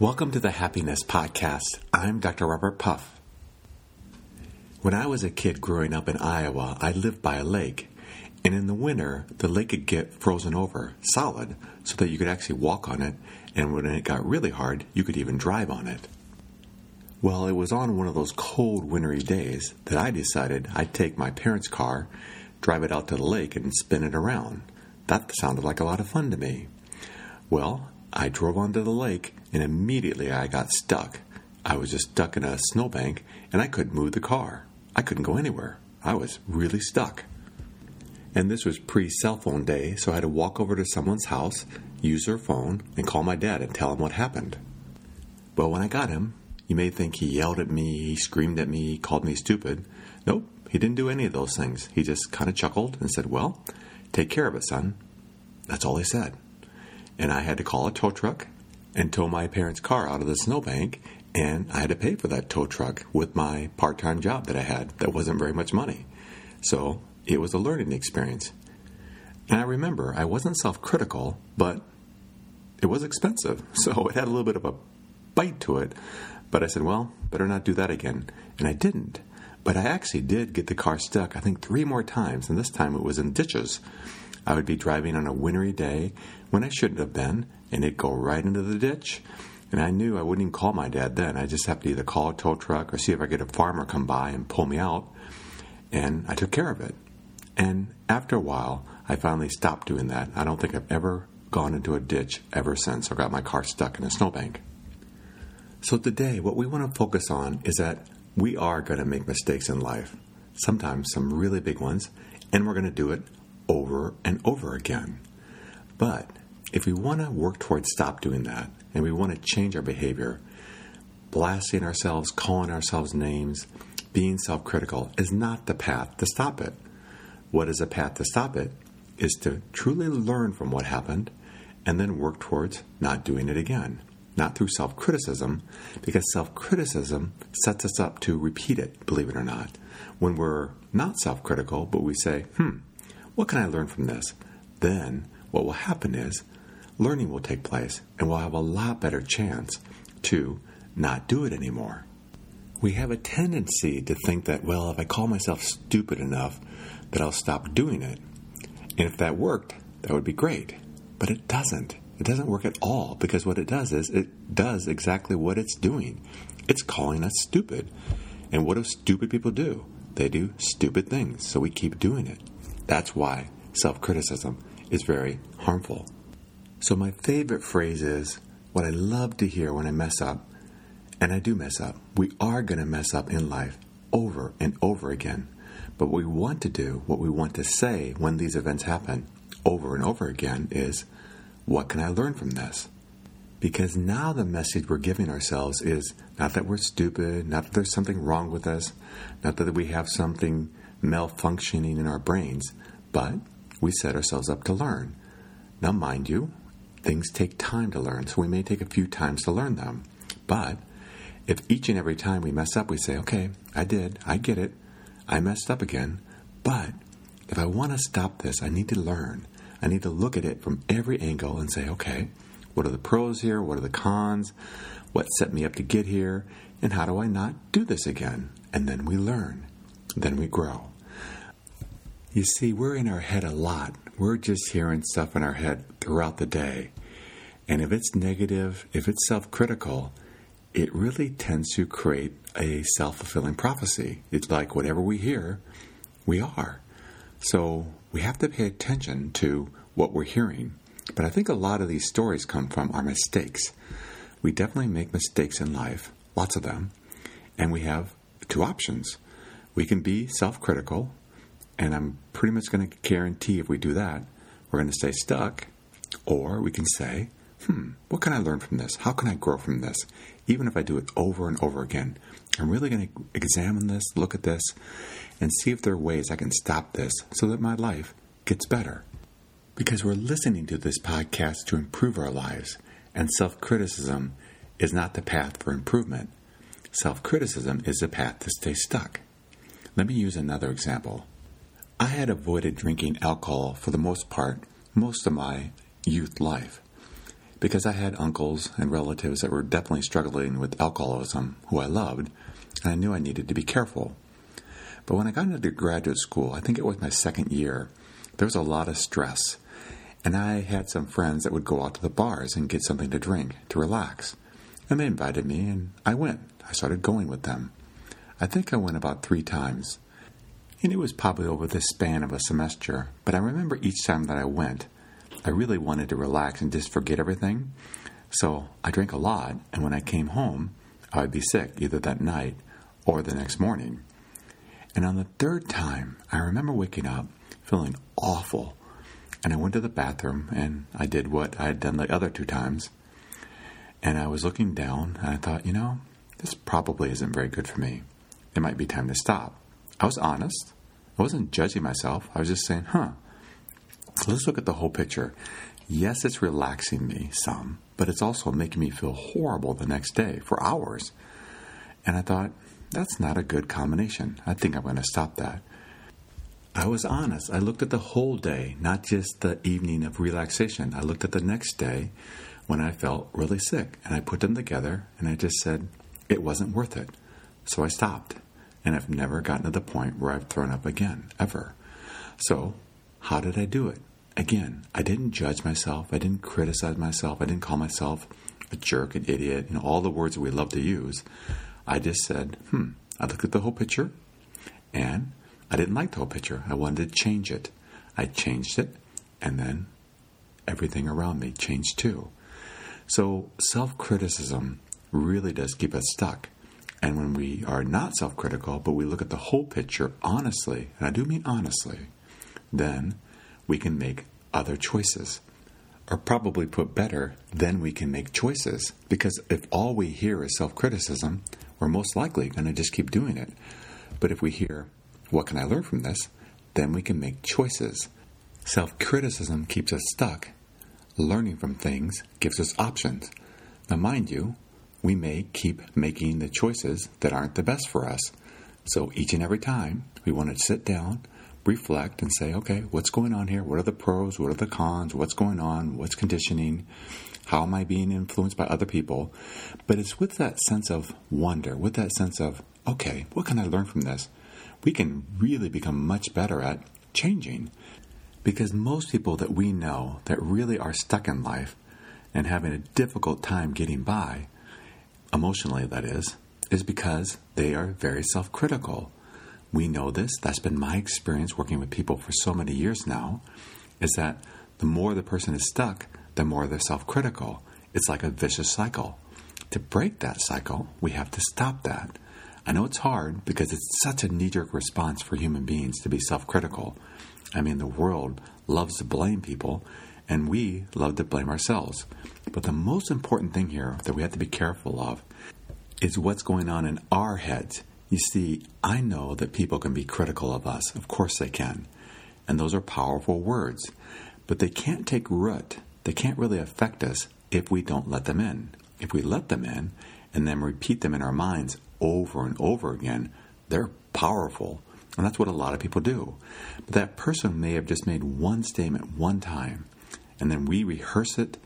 Welcome to the Happiness Podcast. I'm Dr. Robert Puff. When I was a kid growing up in Iowa, I lived by a lake. And in the winter, the lake could get frozen over, solid, so that you could actually walk on it. And when it got really hard, you could even drive on it. Well, it was on one of those cold, wintry days that I decided I'd take my parents' car, drive it out to the lake, and spin it around. That sounded like a lot of fun to me. Well, I drove onto the lake, and immediately I got stuck. I was just stuck in a snowbank, and I couldn't move the car. I couldn't go anywhere. I was really stuck. And this was pre cell phone day, so I had to walk over to someone's house, use their phone, and call my dad and tell him what happened. Well, when I got him, you may think he yelled at me, he screamed at me, he called me stupid. Nope, he didn't do any of those things. He just kind of chuckled and said, Well, take care of it, son. That's all he said and I had to call a tow truck and tow my parents' car out of the snowbank, and I had to pay for that tow truck with my part time job that I had that wasn't very much money. So it was a learning experience. And I remember I wasn't self critical, but it was expensive. So it had a little bit of a bite to it. But I said, well, better not do that again. And I didn't. But I actually did get the car stuck, I think, three more times. And this time it was in ditches. I would be driving on a wintry day when I shouldn't have been, and it'd go right into the ditch. And I knew I wouldn't even call my dad then. I'd just have to either call a tow truck or see if I get a farmer come by and pull me out. And I took care of it. And after a while, I finally stopped doing that. I don't think I've ever gone into a ditch ever since or got my car stuck in a snowbank. So today, what we want to focus on is that we are going to make mistakes in life, sometimes some really big ones, and we're going to do it over and over again. But if we want to work towards stop doing that and we want to change our behavior, blasting ourselves, calling ourselves names, being self critical is not the path to stop it. What is a path to stop it is to truly learn from what happened and then work towards not doing it again. Not through self criticism, because self criticism sets us up to repeat it, believe it or not. When we're not self critical, but we say, hmm, what can I learn from this? Then what will happen is learning will take place and we'll have a lot better chance to not do it anymore. We have a tendency to think that, well, if I call myself stupid enough, that I'll stop doing it. And if that worked, that would be great. But it doesn't. It doesn't work at all because what it does is it does exactly what it's doing. It's calling us stupid. And what do stupid people do? They do stupid things, so we keep doing it. That's why self criticism is very harmful. So, my favorite phrase is what I love to hear when I mess up, and I do mess up. We are going to mess up in life over and over again. But what we want to do, what we want to say when these events happen over and over again is, what can I learn from this? Because now the message we're giving ourselves is not that we're stupid, not that there's something wrong with us, not that we have something malfunctioning in our brains, but we set ourselves up to learn. Now, mind you, things take time to learn, so we may take a few times to learn them. But if each and every time we mess up, we say, okay, I did, I get it, I messed up again, but if I want to stop this, I need to learn. I need to look at it from every angle and say, okay, what are the pros here? What are the cons? What set me up to get here? And how do I not do this again? And then we learn. Then we grow. You see, we're in our head a lot. We're just hearing stuff in our head throughout the day. And if it's negative, if it's self critical, it really tends to create a self fulfilling prophecy. It's like whatever we hear, we are. So we have to pay attention to what we're hearing. But I think a lot of these stories come from our mistakes. We definitely make mistakes in life, lots of them, and we have two options. We can be self critical and I'm pretty much going to guarantee if we do that, we're going to stay stuck. Or we can say, hmm, what can I learn from this? How can I grow from this? Even if I do it over and over again, I'm really going to examine this, look at this, and see if there are ways I can stop this so that my life gets better. Because we're listening to this podcast to improve our lives, and self criticism is not the path for improvement. Self criticism is the path to stay stuck. Let me use another example. I had avoided drinking alcohol for the most part, most of my youth life, because I had uncles and relatives that were definitely struggling with alcoholism who I loved, and I knew I needed to be careful. But when I got into graduate school, I think it was my second year, there was a lot of stress. And I had some friends that would go out to the bars and get something to drink to relax. And they invited me, and I went. I started going with them. I think I went about three times. And it was probably over the span of a semester, but I remember each time that I went, I really wanted to relax and just forget everything. So I drank a lot, and when I came home, I would be sick either that night or the next morning. And on the third time, I remember waking up feeling awful. And I went to the bathroom and I did what I had done the other two times. And I was looking down and I thought, you know, this probably isn't very good for me. It might be time to stop. I was honest. I wasn't judging myself. I was just saying, huh, let's look at the whole picture. Yes, it's relaxing me some, but it's also making me feel horrible the next day for hours. And I thought, that's not a good combination. I think I'm going to stop that. I was honest. I looked at the whole day, not just the evening of relaxation. I looked at the next day when I felt really sick, and I put them together, and I just said it wasn't worth it. So I stopped, and I've never gotten to the point where I've thrown up again, ever. So, how did I do it? Again, I didn't judge myself. I didn't criticize myself. I didn't call myself a jerk, an idiot, you know, all the words we love to use. I just said, hmm, I looked at the whole picture and I didn't like the whole picture. I wanted to change it. I changed it and then everything around me changed too. So self criticism really does keep us stuck. And when we are not self critical, but we look at the whole picture honestly, and I do mean honestly, then we can make other choices. Or probably put better, then we can make choices. Because if all we hear is self criticism, we're most likely going to just keep doing it. But if we hear, what can I learn from this? Then we can make choices. Self criticism keeps us stuck. Learning from things gives us options. Now, mind you, we may keep making the choices that aren't the best for us. So each and every time, we want to sit down, reflect, and say, okay, what's going on here? What are the pros? What are the cons? What's going on? What's conditioning? How am I being influenced by other people? But it's with that sense of wonder, with that sense of, okay, what can I learn from this? We can really become much better at changing. Because most people that we know that really are stuck in life and having a difficult time getting by, emotionally that is, is because they are very self critical. We know this, that's been my experience working with people for so many years now, is that the more the person is stuck, the more they're self critical. It's like a vicious cycle. To break that cycle, we have to stop that. I know it's hard because it's such a knee jerk response for human beings to be self critical. I mean, the world loves to blame people, and we love to blame ourselves. But the most important thing here that we have to be careful of is what's going on in our heads. You see, I know that people can be critical of us. Of course they can. And those are powerful words. But they can't take root they can't really affect us if we don't let them in. If we let them in and then repeat them in our minds over and over again, they're powerful. And that's what a lot of people do. But that person may have just made one statement one time, and then we rehearse it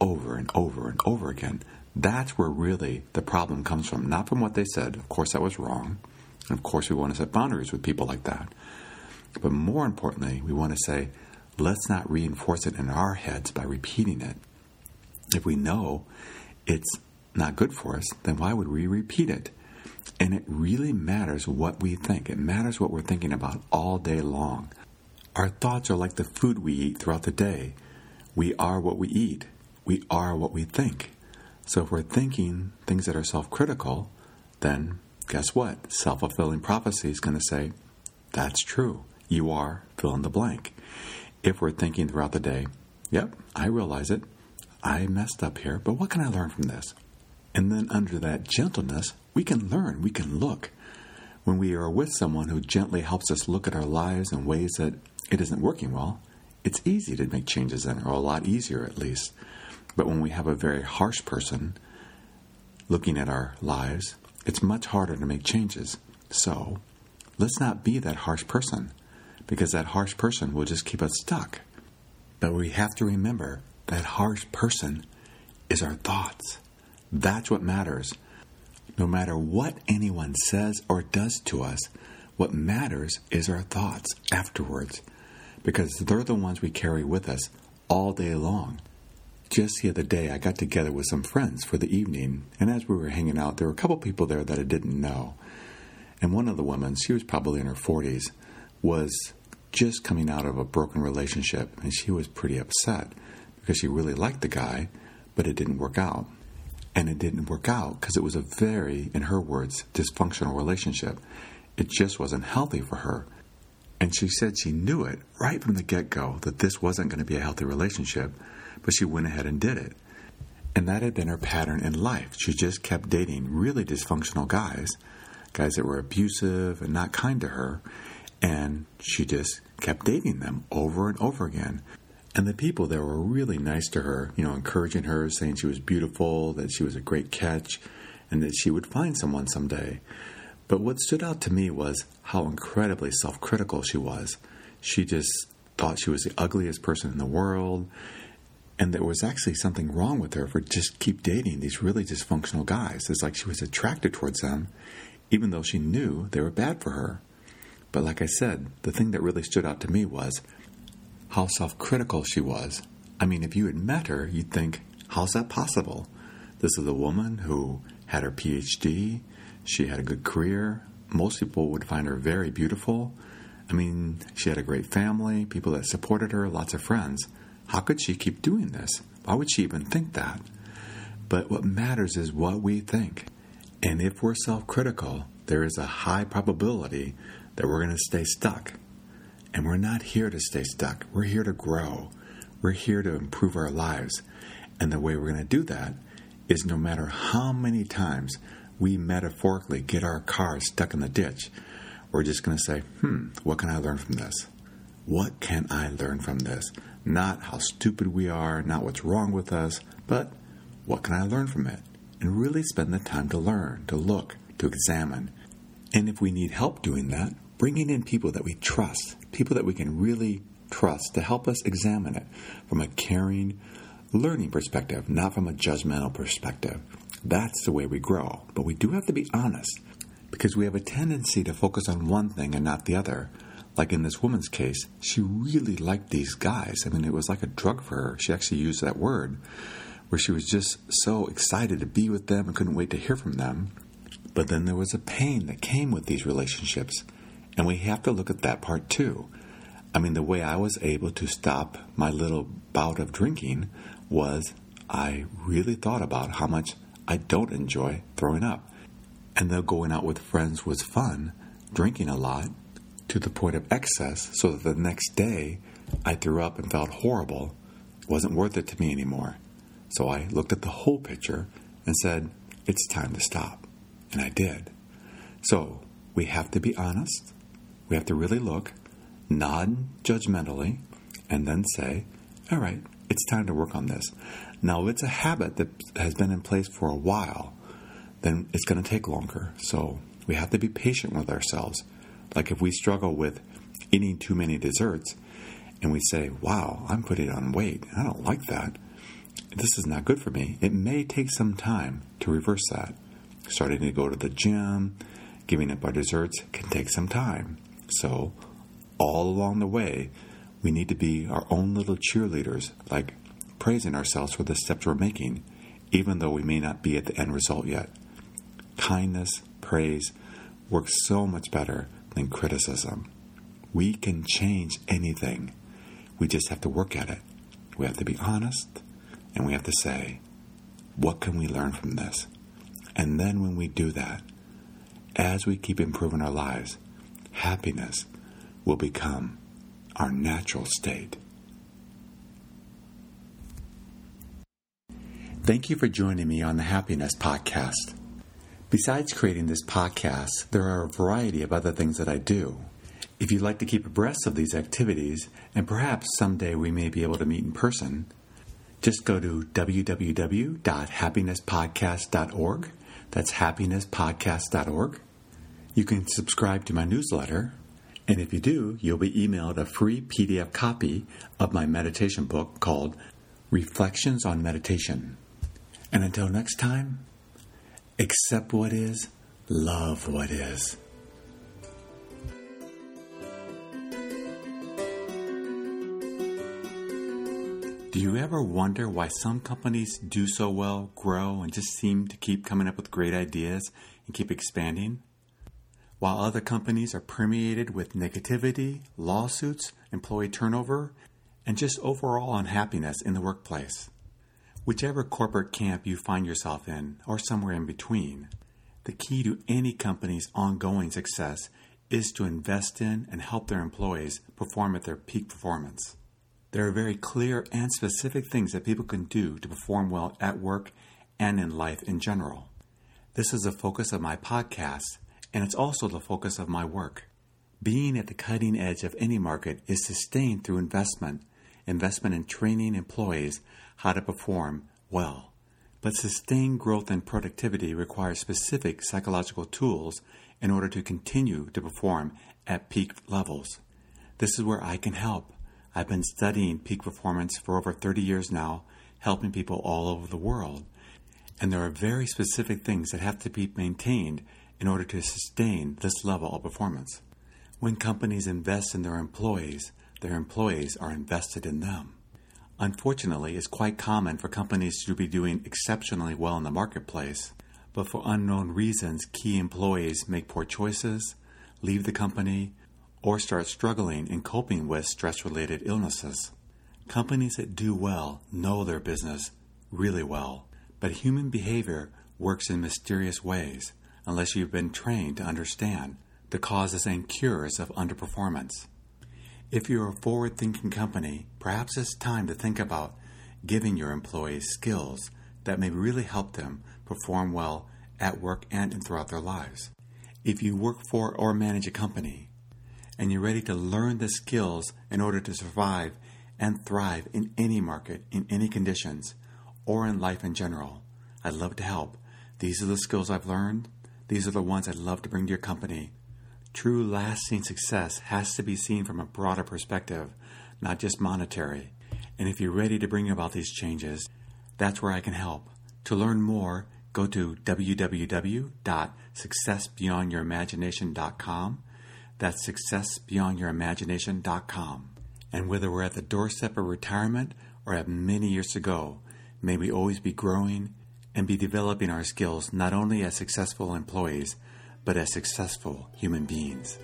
over and over and over again. That's where really the problem comes from. Not from what they said. Of course, that was wrong. And of course, we want to set boundaries with people like that. But more importantly, we want to say, let's not reinforce it in our heads by repeating it. If we know it's not good for us, then why would we repeat it? And it really matters what we think. It matters what we're thinking about all day long. Our thoughts are like the food we eat throughout the day. We are what we eat. We are what we think. So if we're thinking things that are self critical, then guess what? Self fulfilling prophecy is going to say, that's true. You are fill in the blank if we're thinking throughout the day, yep, I realize it. I messed up here, but what can I learn from this? And then under that gentleness, we can learn, we can look. When we are with someone who gently helps us look at our lives in ways that it isn't working well, it's easy to make changes in, or a lot easier at least. But when we have a very harsh person looking at our lives, it's much harder to make changes. So let's not be that harsh person because that harsh person will just keep us stuck. But we have to remember that harsh person is our thoughts. That's what matters. No matter what anyone says or does to us, what matters is our thoughts afterwards, because they're the ones we carry with us all day long. Just the other day, I got together with some friends for the evening, and as we were hanging out, there were a couple people there that I didn't know. And one of the women, she was probably in her 40s, was just coming out of a broken relationship, and she was pretty upset because she really liked the guy, but it didn't work out. And it didn't work out because it was a very, in her words, dysfunctional relationship. It just wasn't healthy for her. And she said she knew it right from the get go that this wasn't going to be a healthy relationship, but she went ahead and did it. And that had been her pattern in life. She just kept dating really dysfunctional guys, guys that were abusive and not kind to her, and she just kept dating them over and over again. And the people there were really nice to her, you know, encouraging her, saying she was beautiful, that she was a great catch, and that she would find someone someday. But what stood out to me was how incredibly self critical she was. She just thought she was the ugliest person in the world, and there was actually something wrong with her for just keep dating these really dysfunctional guys. It's like she was attracted towards them, even though she knew they were bad for her. But like I said, the thing that really stood out to me was how self critical she was. I mean, if you had met her, you'd think, how's that possible? This is a woman who had her PhD, she had a good career. Most people would find her very beautiful. I mean, she had a great family, people that supported her, lots of friends. How could she keep doing this? Why would she even think that? But what matters is what we think. And if we're self critical, there is a high probability that we're going to stay stuck. And we're not here to stay stuck. We're here to grow. We're here to improve our lives. And the way we're going to do that is no matter how many times we metaphorically get our car stuck in the ditch, we're just going to say, hmm, what can I learn from this? What can I learn from this? Not how stupid we are, not what's wrong with us, but what can I learn from it? And really spend the time to learn, to look, to examine. And if we need help doing that, bringing in people that we trust, people that we can really trust to help us examine it from a caring, learning perspective, not from a judgmental perspective. That's the way we grow. But we do have to be honest because we have a tendency to focus on one thing and not the other. Like in this woman's case, she really liked these guys. I mean, it was like a drug for her. She actually used that word where she was just so excited to be with them and couldn't wait to hear from them. But then there was a pain that came with these relationships. And we have to look at that part too. I mean, the way I was able to stop my little bout of drinking was I really thought about how much I don't enjoy throwing up. And though going out with friends was fun, drinking a lot to the point of excess so that the next day I threw up and felt horrible wasn't worth it to me anymore. So I looked at the whole picture and said, it's time to stop. And I did. So we have to be honest we have to really look, nod judgmentally, and then say, all right, it's time to work on this. Now, if it's a habit that has been in place for a while, then it's going to take longer. So we have to be patient with ourselves. Like if we struggle with eating too many desserts and we say, wow, I'm putting on weight, I don't like that. This is not good for me. It may take some time to reverse that. Starting to go to the gym, giving up our desserts can take some time. So, all along the way, we need to be our own little cheerleaders, like praising ourselves for the steps we're making, even though we may not be at the end result yet. Kindness, praise, works so much better than criticism. We can change anything. We just have to work at it. We have to be honest and we have to say, what can we learn from this? And then when we do that, as we keep improving our lives, happiness will become our natural state. Thank you for joining me on the Happiness Podcast. Besides creating this podcast, there are a variety of other things that I do. If you'd like to keep abreast of these activities, and perhaps someday we may be able to meet in person, just go to www.happinesspodcast.org. That's happinesspodcast.org you can subscribe to my newsletter, and if you do, you'll be emailed a free PDF copy of my meditation book called Reflections on Meditation. And until next time, accept what is, love what is. Do you ever wonder why some companies do so well, grow, and just seem to keep coming up with great ideas and keep expanding? While other companies are permeated with negativity, lawsuits, employee turnover, and just overall unhappiness in the workplace. Whichever corporate camp you find yourself in, or somewhere in between, the key to any company's ongoing success is to invest in and help their employees perform at their peak performance. There are very clear and specific things that people can do to perform well at work and in life in general. This is the focus of my podcast, and it's also the focus of my work. Being at the cutting edge of any market is sustained through investment, investment in training employees how to perform well. But sustained growth and productivity require specific psychological tools in order to continue to perform at peak levels. This is where I can help. I've been studying peak performance for over 30 years now, helping people all over the world. And there are very specific things that have to be maintained in order to sustain this level of performance. When companies invest in their employees, their employees are invested in them. Unfortunately, it's quite common for companies to be doing exceptionally well in the marketplace, but for unknown reasons, key employees make poor choices, leave the company, or start struggling in coping with stress related illnesses. Companies that do well know their business really well, but human behavior works in mysterious ways unless you've been trained to understand the causes and cures of underperformance. If you're a forward thinking company, perhaps it's time to think about giving your employees skills that may really help them perform well at work and throughout their lives. If you work for or manage a company, and you're ready to learn the skills in order to survive and thrive in any market, in any conditions, or in life in general. I'd love to help. These are the skills I've learned. These are the ones I'd love to bring to your company. True lasting success has to be seen from a broader perspective, not just monetary. And if you're ready to bring about these changes, that's where I can help. To learn more, go to www.successbeyondyourimagination.com that's successbeyondyourimagination.com. And whether we're at the doorstep of retirement or at many years to go, may we always be growing and be developing our skills not only as successful employees, but as successful human beings.